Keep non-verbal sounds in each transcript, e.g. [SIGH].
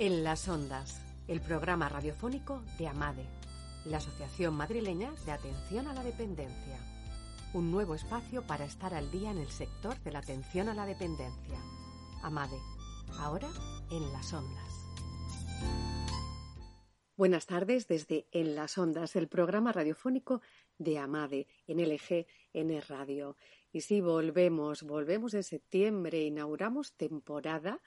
En las ondas, el programa radiofónico de AMADE, la Asociación Madrileña de Atención a la Dependencia. Un nuevo espacio para estar al día en el sector de la atención a la dependencia. AMADE, ahora en las ondas. Buenas tardes desde En las Ondas, el programa radiofónico de Amade en LG N Radio. Y sí, volvemos, volvemos en septiembre, inauguramos temporada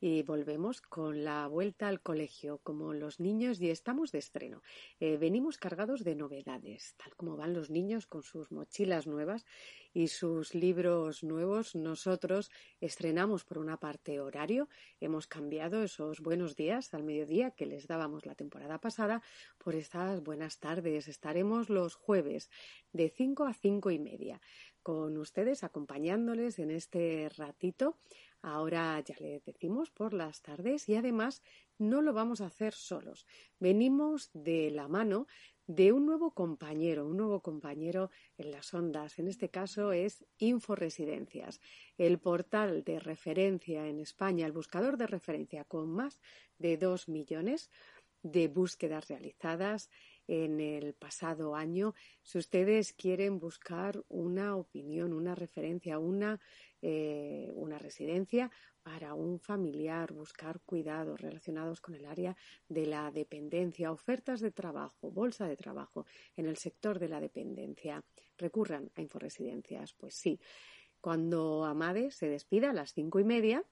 y volvemos con la vuelta al colegio, como los niños, y estamos de estreno. Eh, venimos cargados de novedades, tal como van los niños con sus mochilas nuevas y sus libros nuevos. Nosotros estrenamos por una parte horario, hemos cambiado esos buenos días al mediodía que les dábamos la temporada pasada por estas buenas tardes. Estaremos los jueves de 5 a cinco y media con ustedes, acompañándoles en este ratito. Ahora ya le decimos por las tardes y además no lo vamos a hacer solos. Venimos de la mano de un nuevo compañero, un nuevo compañero en las ondas. En este caso es Inforesidencias, el portal de referencia en España, el buscador de referencia con más de dos millones de búsquedas realizadas en el pasado año. Si ustedes quieren buscar una opinión, una referencia, una, eh, una residencia para un familiar, buscar cuidados relacionados con el área de la dependencia, ofertas de trabajo, bolsa de trabajo en el sector de la dependencia, recurran a Inforesidencias. Pues sí, cuando Amade se despida a las cinco y media,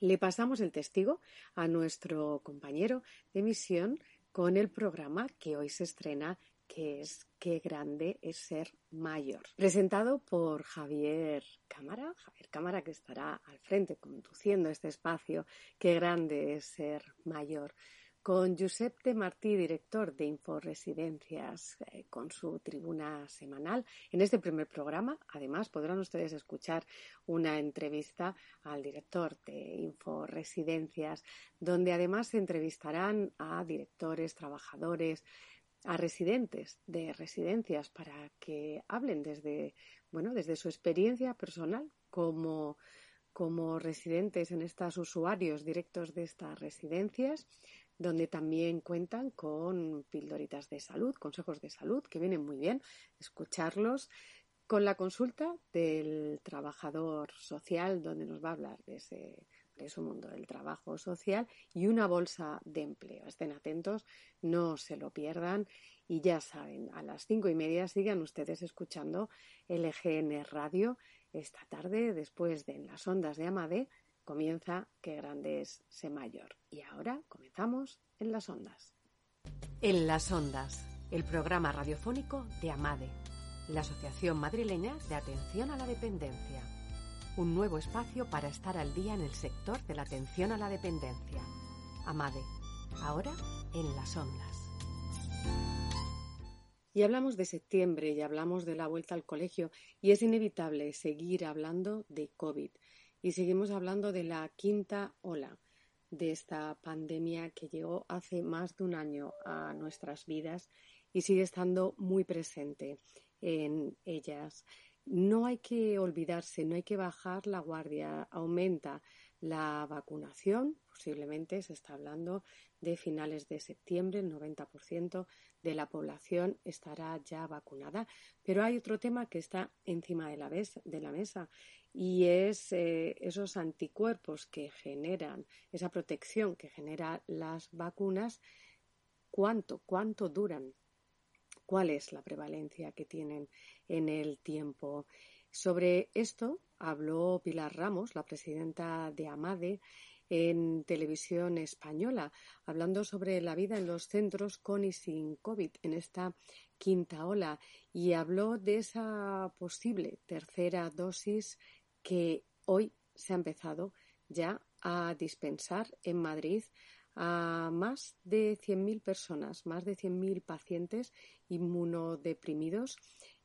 le pasamos el testigo a nuestro compañero de misión con el programa que hoy se estrena que es Qué grande es ser mayor. Presentado por Javier Cámara, Javier Cámara que estará al frente conduciendo este espacio, Qué grande es ser mayor con Josep de Martí, director de Inforesidencias, eh, con su tribuna semanal. En este primer programa, además, podrán ustedes escuchar una entrevista al director de Inforesidencias, donde además se entrevistarán a directores, trabajadores, a residentes de residencias para que hablen desde, bueno, desde su experiencia personal como como residentes en estas usuarios directos de estas residencias, donde también cuentan con pildoritas de salud, consejos de salud, que vienen muy bien escucharlos, con la consulta del trabajador social, donde nos va a hablar de ese de su mundo del trabajo social y una bolsa de empleo. Estén atentos, no se lo pierdan y ya saben, a las cinco y media sigan ustedes escuchando LGN Radio esta tarde, después de las ondas de Amade, comienza Qué grande es Se Mayor. Y ahora comenzamos En las ondas. En las ondas, el programa radiofónico de Amade, la Asociación Madrileña de Atención a la Dependencia. Un nuevo espacio para estar al día en el sector de la atención a la dependencia. Amade, ahora en las ondas. Y hablamos de septiembre y hablamos de la vuelta al colegio y es inevitable seguir hablando de COVID y seguimos hablando de la quinta ola de esta pandemia que llegó hace más de un año a nuestras vidas y sigue estando muy presente en ellas. No hay que olvidarse, no hay que bajar la guardia. Aumenta la vacunación, posiblemente se está hablando de finales de septiembre, el 90% de la población estará ya vacunada. Pero hay otro tema que está encima de la, de la mesa y es eh, esos anticuerpos que generan, esa protección que generan las vacunas, cuánto, cuánto duran cuál es la prevalencia que tienen en el tiempo. Sobre esto habló Pilar Ramos, la presidenta de AMADE, en televisión española, hablando sobre la vida en los centros con y sin COVID en esta quinta ola. Y habló de esa posible tercera dosis que hoy se ha empezado ya a dispensar en Madrid a más de 100.000 personas, más de 100.000 pacientes inmunodeprimidos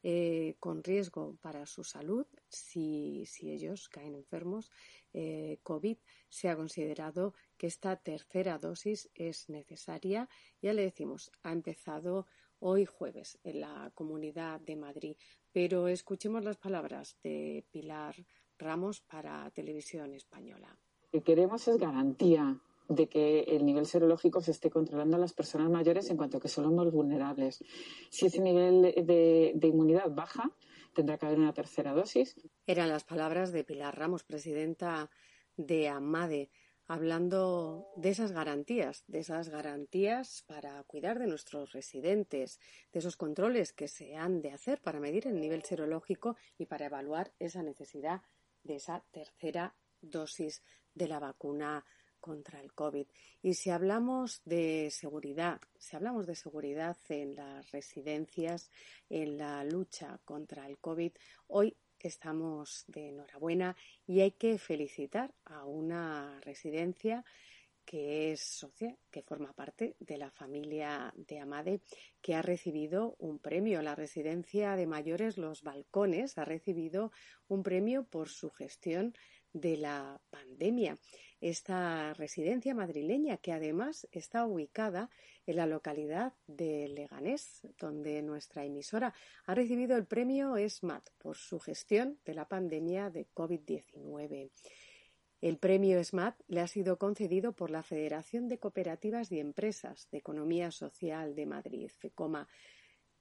eh, con riesgo para su salud si, si ellos caen enfermos eh, COVID. Se ha considerado que esta tercera dosis es necesaria. Ya le decimos, ha empezado hoy jueves en la Comunidad de Madrid. Pero escuchemos las palabras de Pilar Ramos para Televisión Española. Lo que queremos es garantía de que el nivel serológico se esté controlando a las personas mayores en cuanto que son los más vulnerables. Si ese nivel de, de inmunidad baja, tendrá que haber una tercera dosis. Eran las palabras de Pilar Ramos, presidenta de AMADE, hablando de esas garantías, de esas garantías para cuidar de nuestros residentes, de esos controles que se han de hacer para medir el nivel serológico y para evaluar esa necesidad de esa tercera dosis de la vacuna contra el COVID. Y si hablamos de seguridad, si hablamos de seguridad en las residencias, en la lucha contra el COVID, hoy estamos de enhorabuena y hay que felicitar a una residencia que es socia, que forma parte de la familia de Amade, que ha recibido un premio. La residencia de mayores Los Balcones ha recibido un premio por su gestión de la pandemia. Esta residencia madrileña, que además está ubicada en la localidad de Leganés, donde nuestra emisora ha recibido el premio ESMAT por su gestión de la pandemia de COVID-19. El premio ESMAT le ha sido concedido por la Federación de Cooperativas y Empresas de Economía Social de Madrid, FECOMA,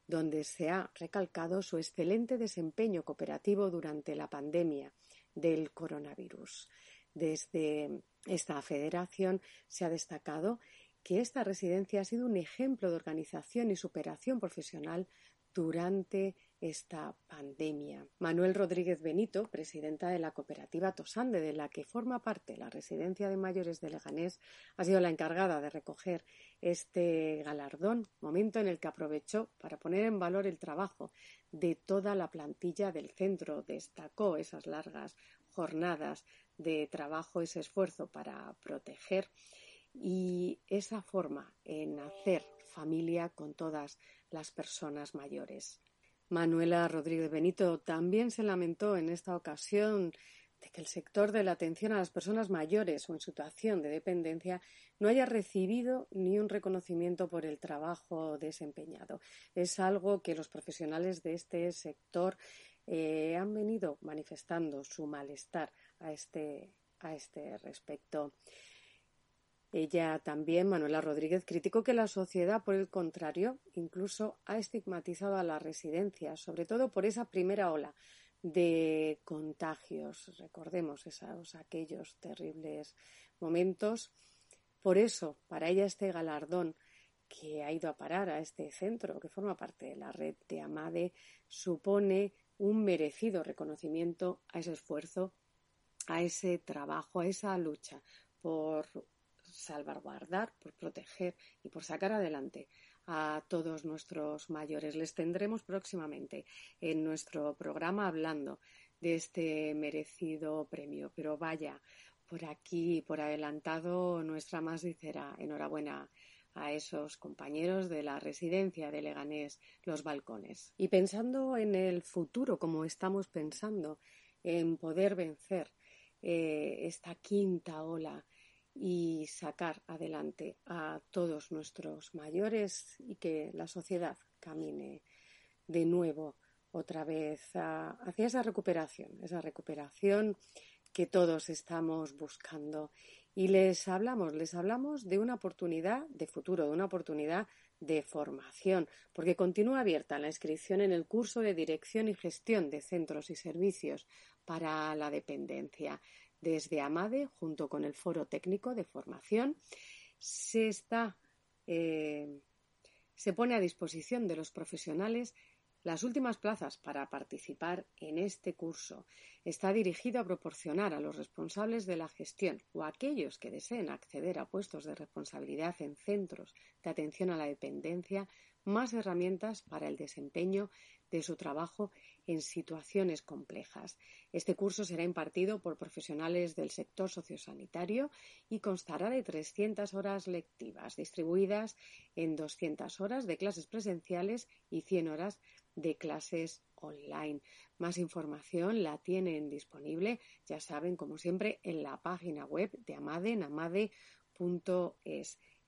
donde se ha recalcado su excelente desempeño cooperativo durante la pandemia del coronavirus. Desde esta federación se ha destacado que esta residencia ha sido un ejemplo de organización y superación profesional durante esta pandemia. Manuel Rodríguez Benito, presidenta de la cooperativa Tosande, de la que forma parte la residencia de mayores de Leganés, ha sido la encargada de recoger este galardón, momento en el que aprovechó para poner en valor el trabajo de toda la plantilla del centro. Destacó esas largas jornadas de trabajo, ese esfuerzo para proteger y esa forma en hacer familia con todas las personas mayores. Manuela Rodríguez Benito también se lamentó en esta ocasión de que el sector de la atención a las personas mayores o en situación de dependencia no haya recibido ni un reconocimiento por el trabajo desempeñado. Es algo que los profesionales de este sector eh, han venido manifestando su malestar a este, a este respecto. Ella también, Manuela Rodríguez, criticó que la sociedad, por el contrario, incluso ha estigmatizado a la residencia, sobre todo por esa primera ola de contagios. Recordemos esos, aquellos terribles momentos. Por eso, para ella este galardón que ha ido a parar a este centro, que forma parte de la red de Amade, supone un merecido reconocimiento a ese esfuerzo, a ese trabajo, a esa lucha por salvaguardar, por proteger y por sacar adelante a todos nuestros mayores. Les tendremos próximamente en nuestro programa hablando de este merecido premio. Pero vaya, por aquí, por adelantado, nuestra más sincera enhorabuena a esos compañeros de la residencia de Leganés, los balcones. Y pensando en el futuro, como estamos pensando en poder vencer eh, esta quinta ola y sacar adelante a todos nuestros mayores y que la sociedad camine de nuevo otra vez hacia esa recuperación, esa recuperación que todos estamos buscando. Y les hablamos, les hablamos de una oportunidad de futuro, de una oportunidad de formación, porque continúa abierta la inscripción en el curso de Dirección y Gestión de Centros y Servicios para la Dependencia desde AMADE, junto con el Foro Técnico de Formación, se está eh, se pone a disposición de los profesionales las últimas plazas para participar en este curso. Está dirigido a proporcionar a los responsables de la gestión o a aquellos que deseen acceder a puestos de responsabilidad en centros de atención a la dependencia más herramientas para el desempeño de su trabajo en situaciones complejas. Este curso será impartido por profesionales del sector sociosanitario y constará de 300 horas lectivas, distribuidas en 200 horas de clases presenciales y 100 horas de clases online. Más información la tienen disponible, ya saben, como siempre, en la página web de Amade, en.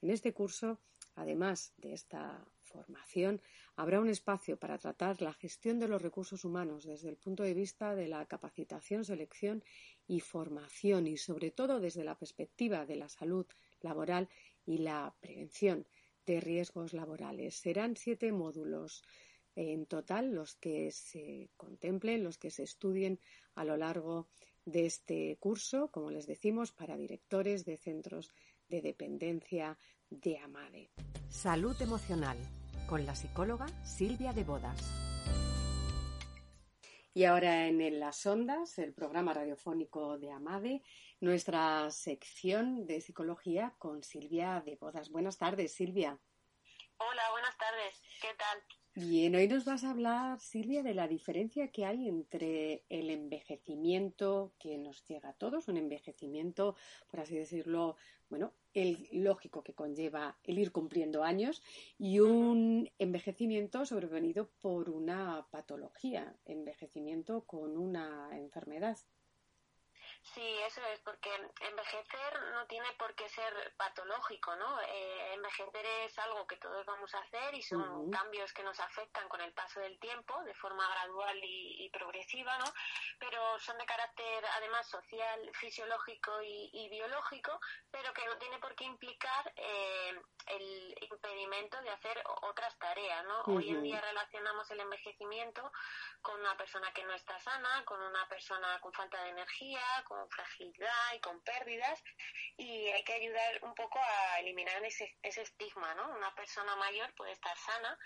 En este curso, además de esta formación, habrá un espacio para tratar la gestión de los recursos humanos desde el punto de vista de la capacitación, selección y formación y sobre todo desde la perspectiva de la salud, laboral y la prevención de riesgos laborales. Serán siete módulos en total los que se contemplen, los que se estudien a lo largo de este curso, como les decimos, para directores de centros de dependencia de AMADE. Salud emocional con la psicóloga Silvia de Bodas. Y ahora en Las Ondas, el programa radiofónico de AMADE, nuestra sección de psicología con Silvia de Bodas. Buenas tardes, Silvia. Hola, buenas tardes. ¿Qué tal? Bien, hoy nos vas a hablar, Silvia, de la diferencia que hay entre el envejecimiento que nos llega a todos, un envejecimiento, por así decirlo, bueno, el lógico que conlleva el ir cumpliendo años y un envejecimiento sobrevenido por una patología, envejecimiento con una enfermedad. Sí, eso es, porque envejecer no tiene por qué ser patológico, ¿no? Eh, envejecer es algo que todos vamos a hacer y son cambios que nos afectan con el paso del tiempo de forma gradual y, progresiva, ¿no? Pero son de carácter además social, fisiológico y, biológico, pero que no tiene por qué implicar eh, el impedimento de hacer otras tareas, ¿no? Hoy en día relacionamos el envejecimiento con una persona que no está sana, con una persona con falta de energía, con fragilidad y con pérdidas y hay que ayudar un poco a eliminar ese, ese estigma, ¿no? Una persona mayor puede estar sana,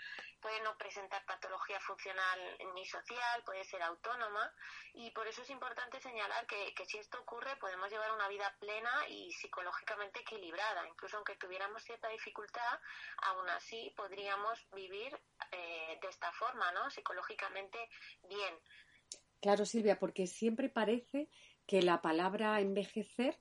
puede no presentar patología funcional ni social, puede ser autónoma y por eso es importante señalar que, que si esto ocurre podemos llevar una vida plena y psicológicamente equilibrada. Incluso aunque tuviéramos cierta dificultad, aún así podríamos vivir eh, de esta forma, ¿no? Psicológicamente bien. Claro, Silvia, porque siempre parece que la palabra envejecer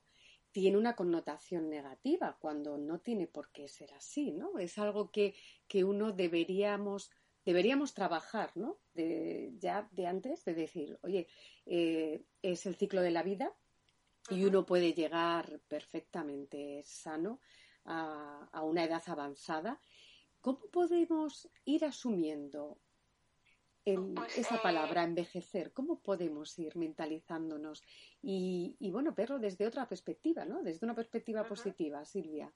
tiene una connotación negativa cuando no tiene por qué ser así, ¿no? Es algo que, que uno deberíamos, deberíamos trabajar, ¿no? De, ya de antes, de decir, oye, eh, es el ciclo de la vida y uno puede llegar perfectamente sano a, a una edad avanzada. ¿Cómo podemos ir asumiendo pues, esa eh, palabra, envejecer, ¿cómo podemos ir mentalizándonos y, y, bueno, verlo desde otra perspectiva, ¿no? Desde una perspectiva positiva, Silvia.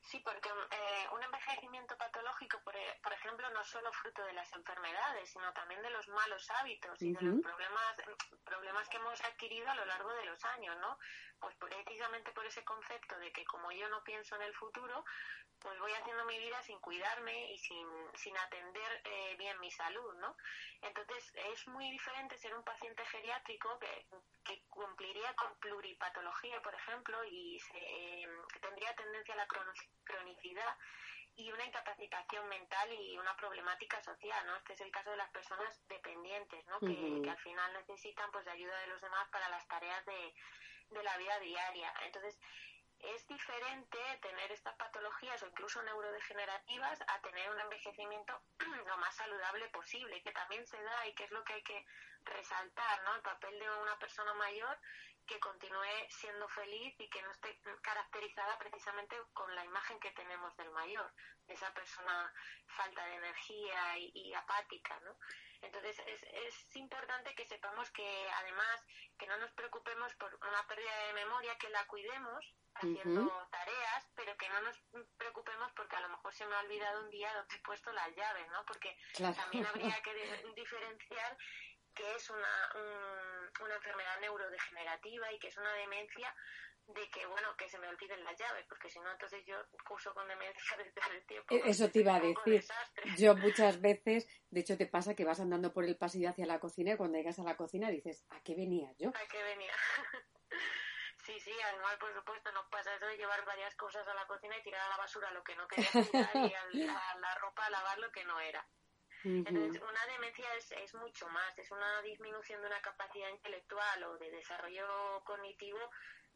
Sí, porque eh, un envejecimiento patológico, por, e, por, ejemplo, no solo fruto de las enfermedades, sino también de los malos hábitos y de los problemas, problemas que hemos adquirido a lo largo de los años, ¿no? Pues precisamente por ese concepto de que como yo no pienso en el futuro, pues voy haciendo mi vida sin cuidarme y sin, sin atender eh, bien mi salud, ¿no? Entonces es muy diferente ser un paciente geriátrico que, que cumpliría con pluripatología, por ejemplo, y se, eh, tendría tendencia a la cronicidad y una incapacitación mental y una problemática social, ¿no? Este es el caso de las personas dependientes, ¿no? que, que, al final necesitan pues de ayuda de los demás para las tareas de, de la vida diaria. Entonces, es diferente tener estas patologías o incluso neurodegenerativas a tener un envejecimiento [CLEARS THROAT] lo más saludable posible, que también se da y que es lo que hay que resaltar, ¿no? El papel de una persona mayor que continúe siendo feliz y que no esté caracterizada precisamente con la imagen que tenemos del mayor, de esa persona falta de energía y, apática, ¿no? Entonces es, es importante que sepamos que además que no nos preocupemos por una pérdida de memoria, que la cuidemos haciendo tareas, pero que no nos preocupemos porque a lo mejor se me ha olvidado un día donde he puesto las llaves, ¿no? Porque también habría que [LAUGHS] diferenciar que es una, una enfermedad neurodegenerativa y que es una demencia de que, bueno, que se me olviden las llaves, porque si no, entonces yo curso con demencia [LAUGHS] desde el tiempo. E-, eso te iba a decir. Yo muchas veces, de hecho, te pasa que vas andando por el pasillo hacia la cocina y cuando llegas a la cocina dices, ¿a qué venía yo? ¿A qué venía? [LAUGHS] Sí, sí, además, por supuesto, nos pasa eso de llevar varias cosas a la cocina y tirar a la basura lo que no quería tirar y [LAUGHS] a, la ropa a lavar lo que no era. Entonces, una demencia es, es mucho más, es una disminución de una capacidad intelectual o de desarrollo cognitivo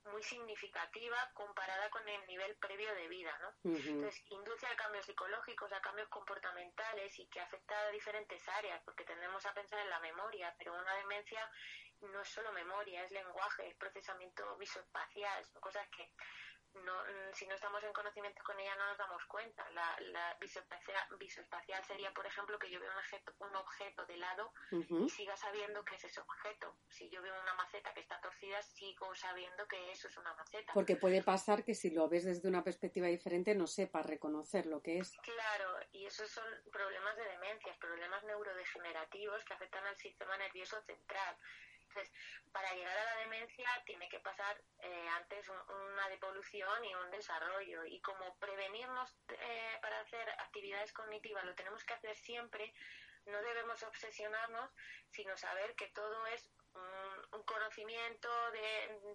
muy significativa comparada con el nivel previo de vida, ¿no? Entonces, induce a cambios psicológicos, a cambios comportamentales y que afecta a diferentes áreas, porque tendemos a pensar en la memoria, pero una demencia no es solo memoria, es lenguaje, es procesamiento visoespacial, son cosas que no, mm, si no estamos en conocimiento con ella no nos damos cuenta. La, la visoespacial, sería, por ejemplo, que yo veo un objeto, un objeto de lado y siga sabiendo que es ese objeto. Si yo veo una maceta que está torcida, sigo sabiendo que eso es una maceta. Porque puede pasar que si lo ves desde una perspectiva diferente no sepa reconocer lo que es. Claro, y esos son problemas de demencias, problemas neurodegenerativos que afectan al sistema nervioso central. Entonces, para llegar a la demencia tiene que pasar eh, antes una devolución y un desarrollo. Y como prevenirnos eh, para hacer actividades cognitivas lo tenemos que hacer siempre, no debemos obsesionarnos, sino saber que todo es un, conocimiento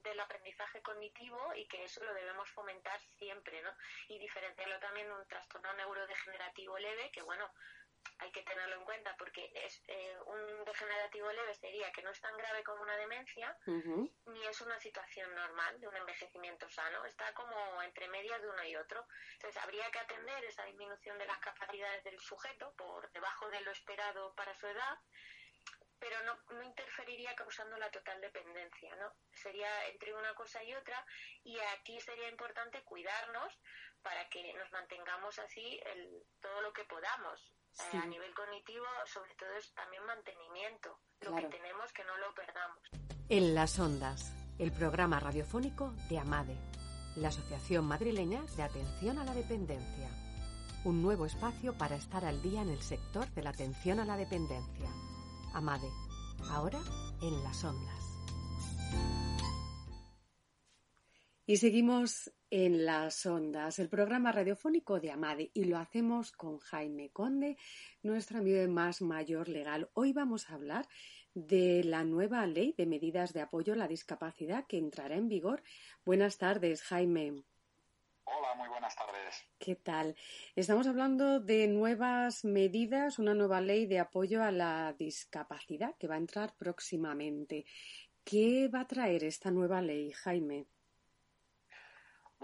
del aprendizaje cognitivo y que eso lo debemos fomentar siempre, ¿no? Y diferenciarlo también de un trastorno neurodegenerativo leve, que bueno, hay que tenerlo en cuenta porque es eh, un degenerativo leve sería que no es tan grave como una demencia ni es una situación normal de un envejecimiento sano está como entre medias de uno y otro entonces habría que atender esa disminución de las capacidades del sujeto por debajo de lo esperado para su edad pero no, no interferiría causando la total dependencia, ¿no? Sería entre una cosa y otra y aquí sería importante cuidarnos para que nos mantengamos así el, todo lo que podamos. Eh, a nivel cognitivo, sobre todo es también mantenimiento. Lo que tenemos que no lo perdamos. En las ondas, el programa radiofónico de AMADE, la Asociación Madrileña de Atención a la Dependencia. Un nuevo espacio para estar al día en el sector de la atención a la dependencia. AMADE, ahora en las ondas. Y seguimos en las ondas, el programa radiofónico de Amade, y lo hacemos con Jaime Conde, nuestro amigo más mayor legal. Hoy vamos a hablar de la nueva ley de medidas de apoyo a la discapacidad que entrará en vigor. Buenas tardes, Jaime. Hola, muy buenas tardes. ¿Qué tal? Estamos hablando de nuevas medidas, una nueva ley de apoyo a la discapacidad que va a entrar próximamente. ¿Qué va a traer esta nueva ley, Jaime?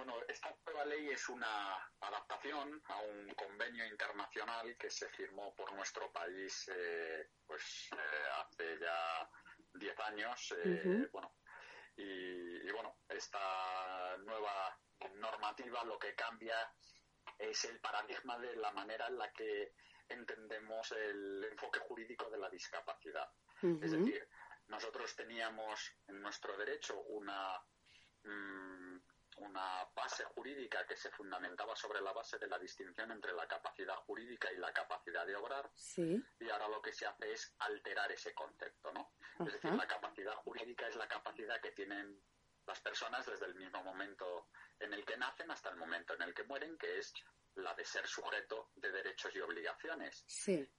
Bueno, esta nueva ley es una adaptación a un convenio internacional que se firmó por nuestro país eh, pues eh, hace ya 10 años. Eh, bueno, y, bueno, esta nueva normativa lo que cambia es el paradigma de la manera en la que entendemos el enfoque jurídico de la discapacidad. Es decir, nosotros teníamos en nuestro derecho una mm, una base jurídica que se fundamentaba sobre la base de la distinción entre la capacidad jurídica y la capacidad de obrar. Y ahora lo que se hace es alterar ese concepto, ¿no? Es decir, la capacidad jurídica es la capacidad que tienen las personas desde el mismo momento en el que nacen hasta el momento en el que mueren, que es la de ser sujeto de derechos y obligaciones.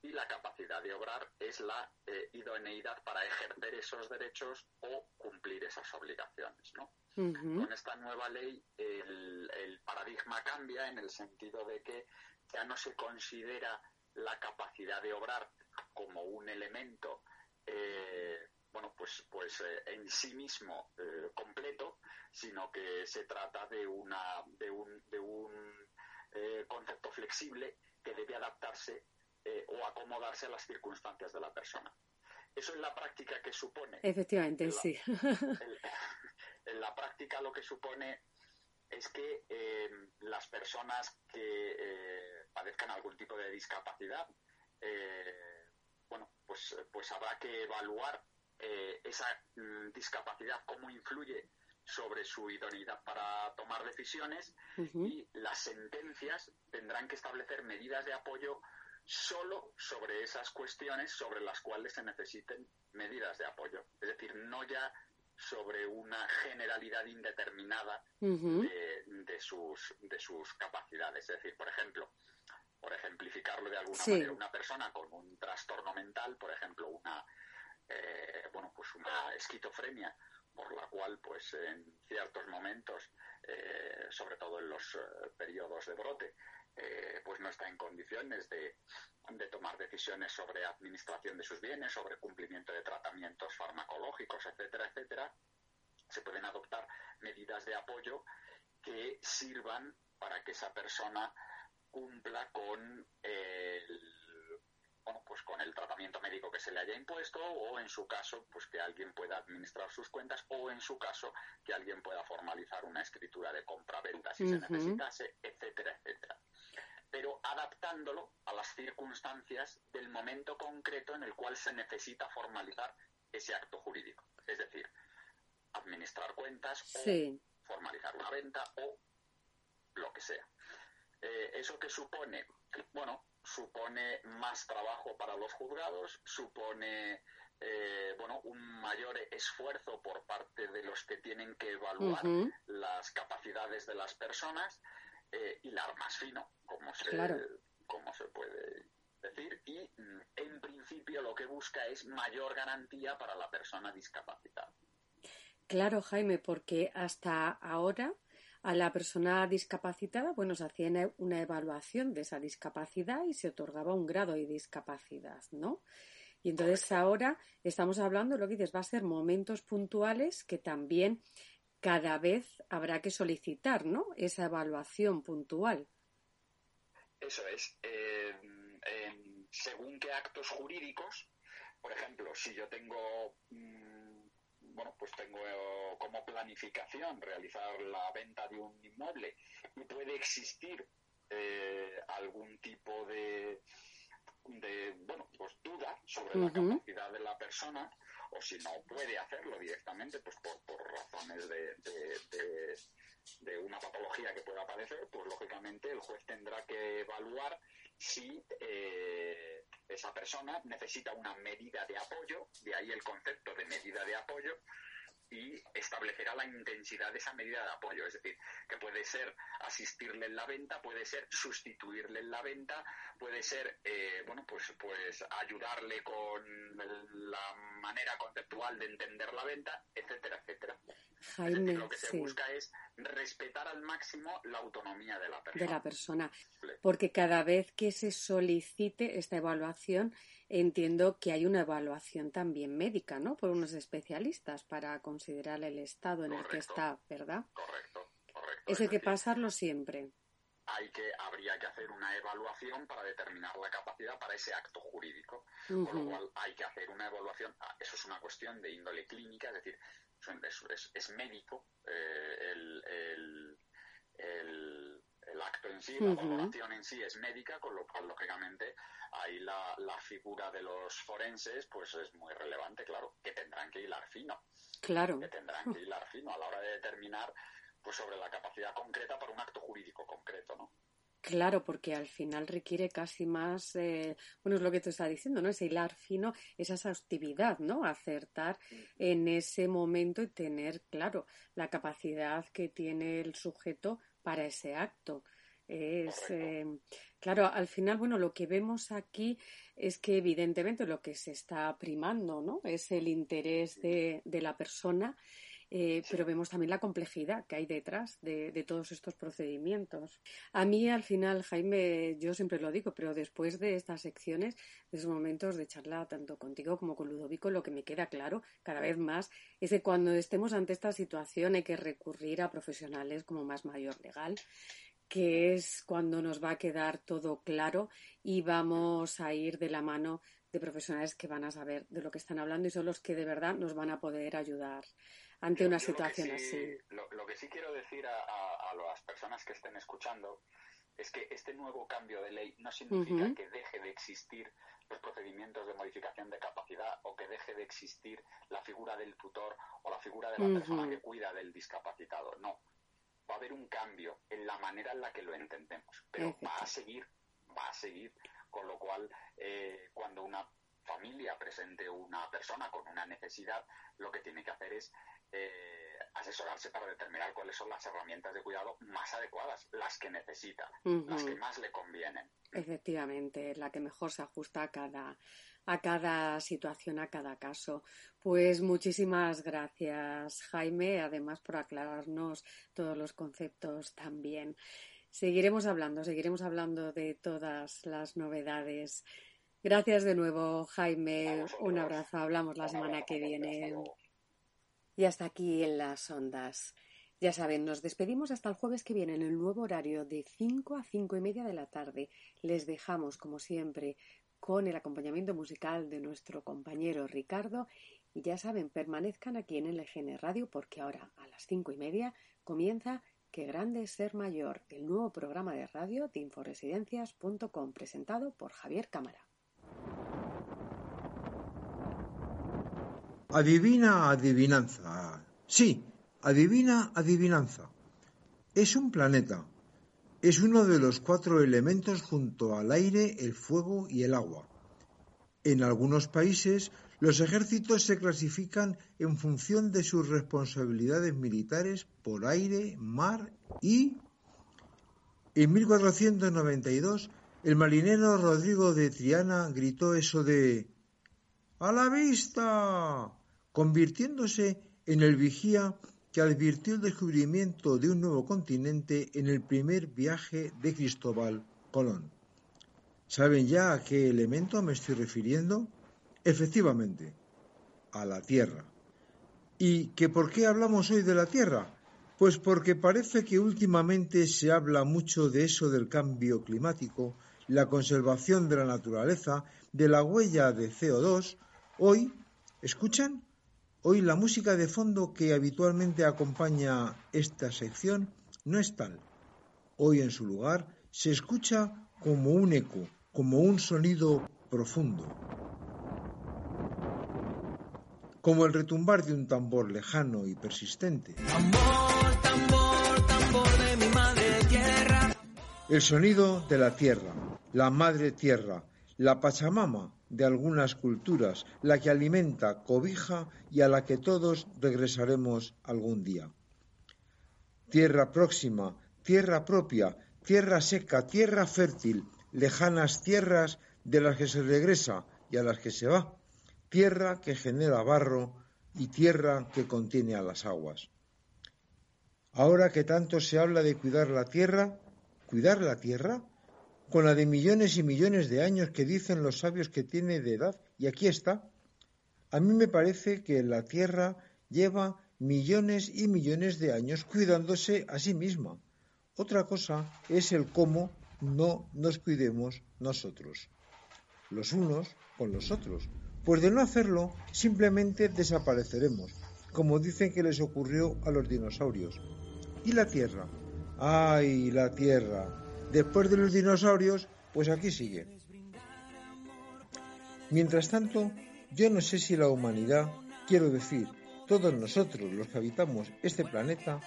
Y la capacidad de obrar es la eh, idoneidad para ejercer esos derechos o cumplir esas obligaciones. ¿no? Con esta nueva ley el, paradigma cambia en el sentido de que ya no se considera la capacidad de obrar como un elemento eh, bueno, pues, pues eh, en sí mismo completo, sino que se trata de, una, de un, de un eh, concepto flexible que debe adaptarse eh, o acomodarse a las circunstancias de la persona. Eso en la práctica que supone. Efectivamente, sí. [LAUGHS] En, la práctica lo que supone es que eh, las personas que padezcan algún tipo de discapacidad, bueno, pues, pues habrá que evaluar esa mm, discapacidad, cómo influye sobre su idoneidad para tomar decisiones y las sentencias tendrán que establecer medidas de apoyo solo sobre esas cuestiones sobre las cuales se necesiten medidas de apoyo. Es decir, no ya sobre una generalidad indeterminada de, sus, de sus capacidades. Es decir, por ejemplo, por ejemplificarlo de alguna manera, una persona con un trastorno mental, por ejemplo, una, eh, bueno, pues una esquizofrenia por la cual, pues en ciertos momentos, eh, sobre todo en los eh, periodos de brote, eh, pues no está en condiciones de, de, tomar decisiones sobre administración de sus bienes, sobre cumplimiento de tratamientos farmacológicos, etcétera, etcétera, se pueden adoptar medidas de apoyo que sirvan para que esa persona cumpla con el bueno, pues con el tratamiento médico que se le haya impuesto o en su caso, pues que alguien pueda administrar sus cuentas o en su caso que alguien pueda formalizar una escritura de compra-venta si se necesitase, etcétera, etcétera. Pero adaptándolo a las circunstancias del momento concreto en el cual se necesita formalizar ese acto jurídico. Es decir, administrar cuentas o formalizar una venta o lo que sea. Eh, ¿Eso que supone? Bueno, supone más trabajo para los juzgados, supone eh, bueno, un mayor esfuerzo por parte de los que tienen que evaluar las capacidades de las personas, eh, hilar más fino, como se, como se puede decir, y mm, en principio lo que busca es mayor garantía para la persona discapacitada. Claro, Jaime, porque hasta ahora a la persona discapacitada, bueno, se hacía una evaluación de esa discapacidad y se otorgaba un grado de discapacidad, ¿no? Y entonces ahora estamos hablando, lo que dices, va a ser momentos puntuales que también cada vez habrá que solicitar, ¿no? Esa evaluación puntual. Eso es. Eh, según qué actos jurídicos, por ejemplo, si yo tengo mm, bueno, pues tengo eh, como planificación realizar la venta de un inmueble y puede existir eh, algún tipo de, de bueno, pues duda sobre la capacidad de la persona o si no puede hacerlo directamente, pues por, por razones de, de, una patología que pueda aparecer, pues lógicamente el juez tendrá que evaluar si eh, esa persona necesita una medida de apoyo, de ahí el concepto de medida de apoyo, y establecerá la intensidad de esa medida de apoyo. Es decir, que puede ser asistirle en la venta, puede ser sustituirle en la venta, puede ser, eh, bueno, pues, pues ayudarle con la manera conceptual de entender la venta, etcétera, etcétera. Jaime, lo que se busca es respetar al máximo la autonomía de la persona. De la persona. Porque cada vez que se solicite esta evaluación, entiendo que hay una evaluación también médica, ¿no? Por unos especialistas para considerar el estado en el que está, ¿verdad? Correcto, correcto. Eso hay que pasarlo siempre. Hay que, habría que hacer una evaluación para determinar la capacidad para ese acto jurídico. Con lo cual hay que hacer una evaluación. Ah, eso es una cuestión de índole clínica, es decir, es, es, médico eh, el, acto en sí, la evaluación en sí es médica, con lo cual, lógicamente, ahí la, la figura de los forenses pues es muy relevante, claro, que tendrán que hilar fino. Claro. Que tendrán que hilar fino a la hora de determinar pues sobre la capacidad concreta para un acto jurídico concreto, ¿no? Claro, porque al final requiere casi más, eh, bueno, es lo que tú estás diciendo, ¿no? Ese hilar fino, esa exhaustividad, ¿no? Acertar en ese momento y tener, claro, la capacidad que tiene el sujeto para ese acto. Es, eh, claro, al final, bueno, lo que vemos aquí es que evidentemente lo que se está primando, ¿no? Es el interés de, de la persona eh, pero vemos también la complejidad que hay detrás de, todos estos procedimientos. A mí, al final, Jaime, yo siempre lo digo, pero después de estas secciones, de esos momentos de charla tanto contigo como con Ludovico, lo que me queda claro cada vez más es que cuando estemos ante esta situación hay que recurrir a profesionales como más mayor legal que es cuando nos va a quedar todo claro y vamos a ir de la mano de profesionales que van a saber de lo que están hablando y son los que de verdad nos van a poder ayudar ante una situación así. Lo, que sí quiero decir a, las personas que estén escuchando es que este nuevo cambio de ley no significa que deje de existir los procedimientos de modificación de capacidad o que deje de existir la figura del tutor o la figura de la persona que cuida del discapacitado. No. Va a haber un cambio en la manera en la que lo entendemos, pero va a seguir, va a seguir, con lo cual eh, cuando una familia presente una persona con una necesidad, lo que tiene que hacer es eh, asesorarse para determinar cuáles son las herramientas de cuidado más adecuadas, las que necesita, las que más le convienen. Efectivamente, la que mejor se ajusta a cada, a cada situación, a cada caso. Pues muchísimas gracias, Jaime, además por aclararnos todos los conceptos también. Seguiremos hablando, seguiremos hablando de todas las novedades. Gracias de nuevo, Jaime. Un abrazo. Hablamos la semana que viene. Y hasta aquí en las ondas. Ya saben, nos despedimos hasta el jueves que viene en el nuevo horario de 5 a 5 y media de la tarde. Les dejamos, como siempre, con el acompañamiento musical de nuestro compañero Ricardo. Y ya saben, permanezcan aquí en LGN Radio porque ahora a las cinco y media comienza Qué grande es ser mayor, el nuevo programa de radio de inforesidencias.com presentado por Javier Cámara. Adivina adivinanza. Sí, adivina adivinanza. Es un planeta. Es uno de los cuatro elementos junto al aire, el fuego y el agua. En algunos países los ejércitos se clasifican en función de sus responsabilidades militares por aire, mar y... En 1492 el marinero Rodrigo de Triana gritó eso de ¡A la vista! convirtiéndose en el vigía que advirtió el descubrimiento de un nuevo continente en el primer viaje de Cristóbal Colón. ¿Saben ya a qué elemento me estoy refiriendo? Efectivamente, a la Tierra. ¿Y que por qué hablamos hoy de la Tierra? Pues porque parece que últimamente se habla mucho de eso del cambio climático, la conservación de la naturaleza, de la huella de CO2. Hoy, ¿escuchan? Hoy la música de fondo que habitualmente acompaña esta sección no es tal. Hoy en su lugar se escucha como un eco, como un sonido profundo como el retumbar de un tambor lejano y persistente. Tambor, tambor, tambor de mi madre tierra. El sonido de la tierra, la madre tierra, la Pachamama de algunas culturas, la que alimenta, cobija y a la que todos regresaremos algún día. Tierra próxima, tierra propia, tierra seca, tierra fértil, lejanas tierras de las que se regresa y a las que se va tierra que genera barro y tierra que contiene a las aguas. Ahora que tanto se habla de cuidar la tierra, ¿cuidar la tierra? Con la de millones y millones de años que dicen los sabios que tiene de edad, y aquí está. A mí me parece que la tierra lleva millones y millones de años cuidándose a sí misma. Otra cosa es el cómo no nos cuidemos nosotros, los unos con los otros, pues de no hacerlo, simplemente desapareceremos, como dicen que les ocurrió a los dinosaurios. ¿Y la Tierra? ¡Ay, la Tierra! Después de los dinosaurios, pues aquí sigue. Mientras tanto, yo no sé si la humanidad, quiero decir, todos nosotros los que habitamos este planeta,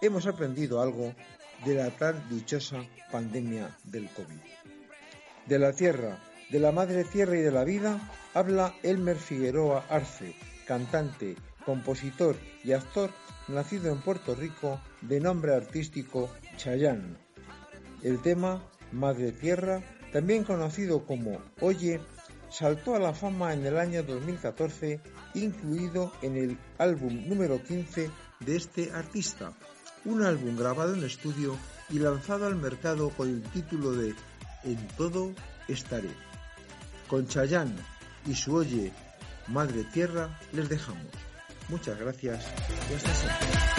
hemos aprendido algo de la tan dichosa pandemia del COVID. De la Tierra, de la Madre Tierra y de la vida habla Elmer Figueroa Arce, cantante, compositor y actor nacido en Puerto Rico de nombre artístico Chayán. El tema Madre Tierra, también conocido como Oye, saltó a la fama en el año 2014, incluido en el álbum número 15 de este artista, un álbum grabado en estudio y lanzado al mercado con el título de En todo estaré. Con Chayán y su Oye, Madre Tierra, les dejamos. Muchas gracias y hasta siempre.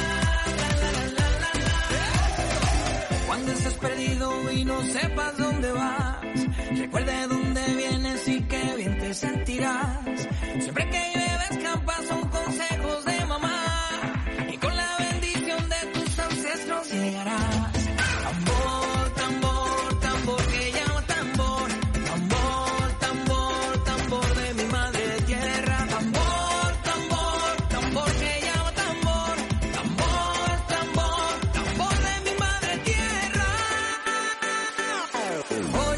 Estés y no sepas dónde vas, recuerde dónde vienes y qué bien te sentirás. Siempre que yo Oh.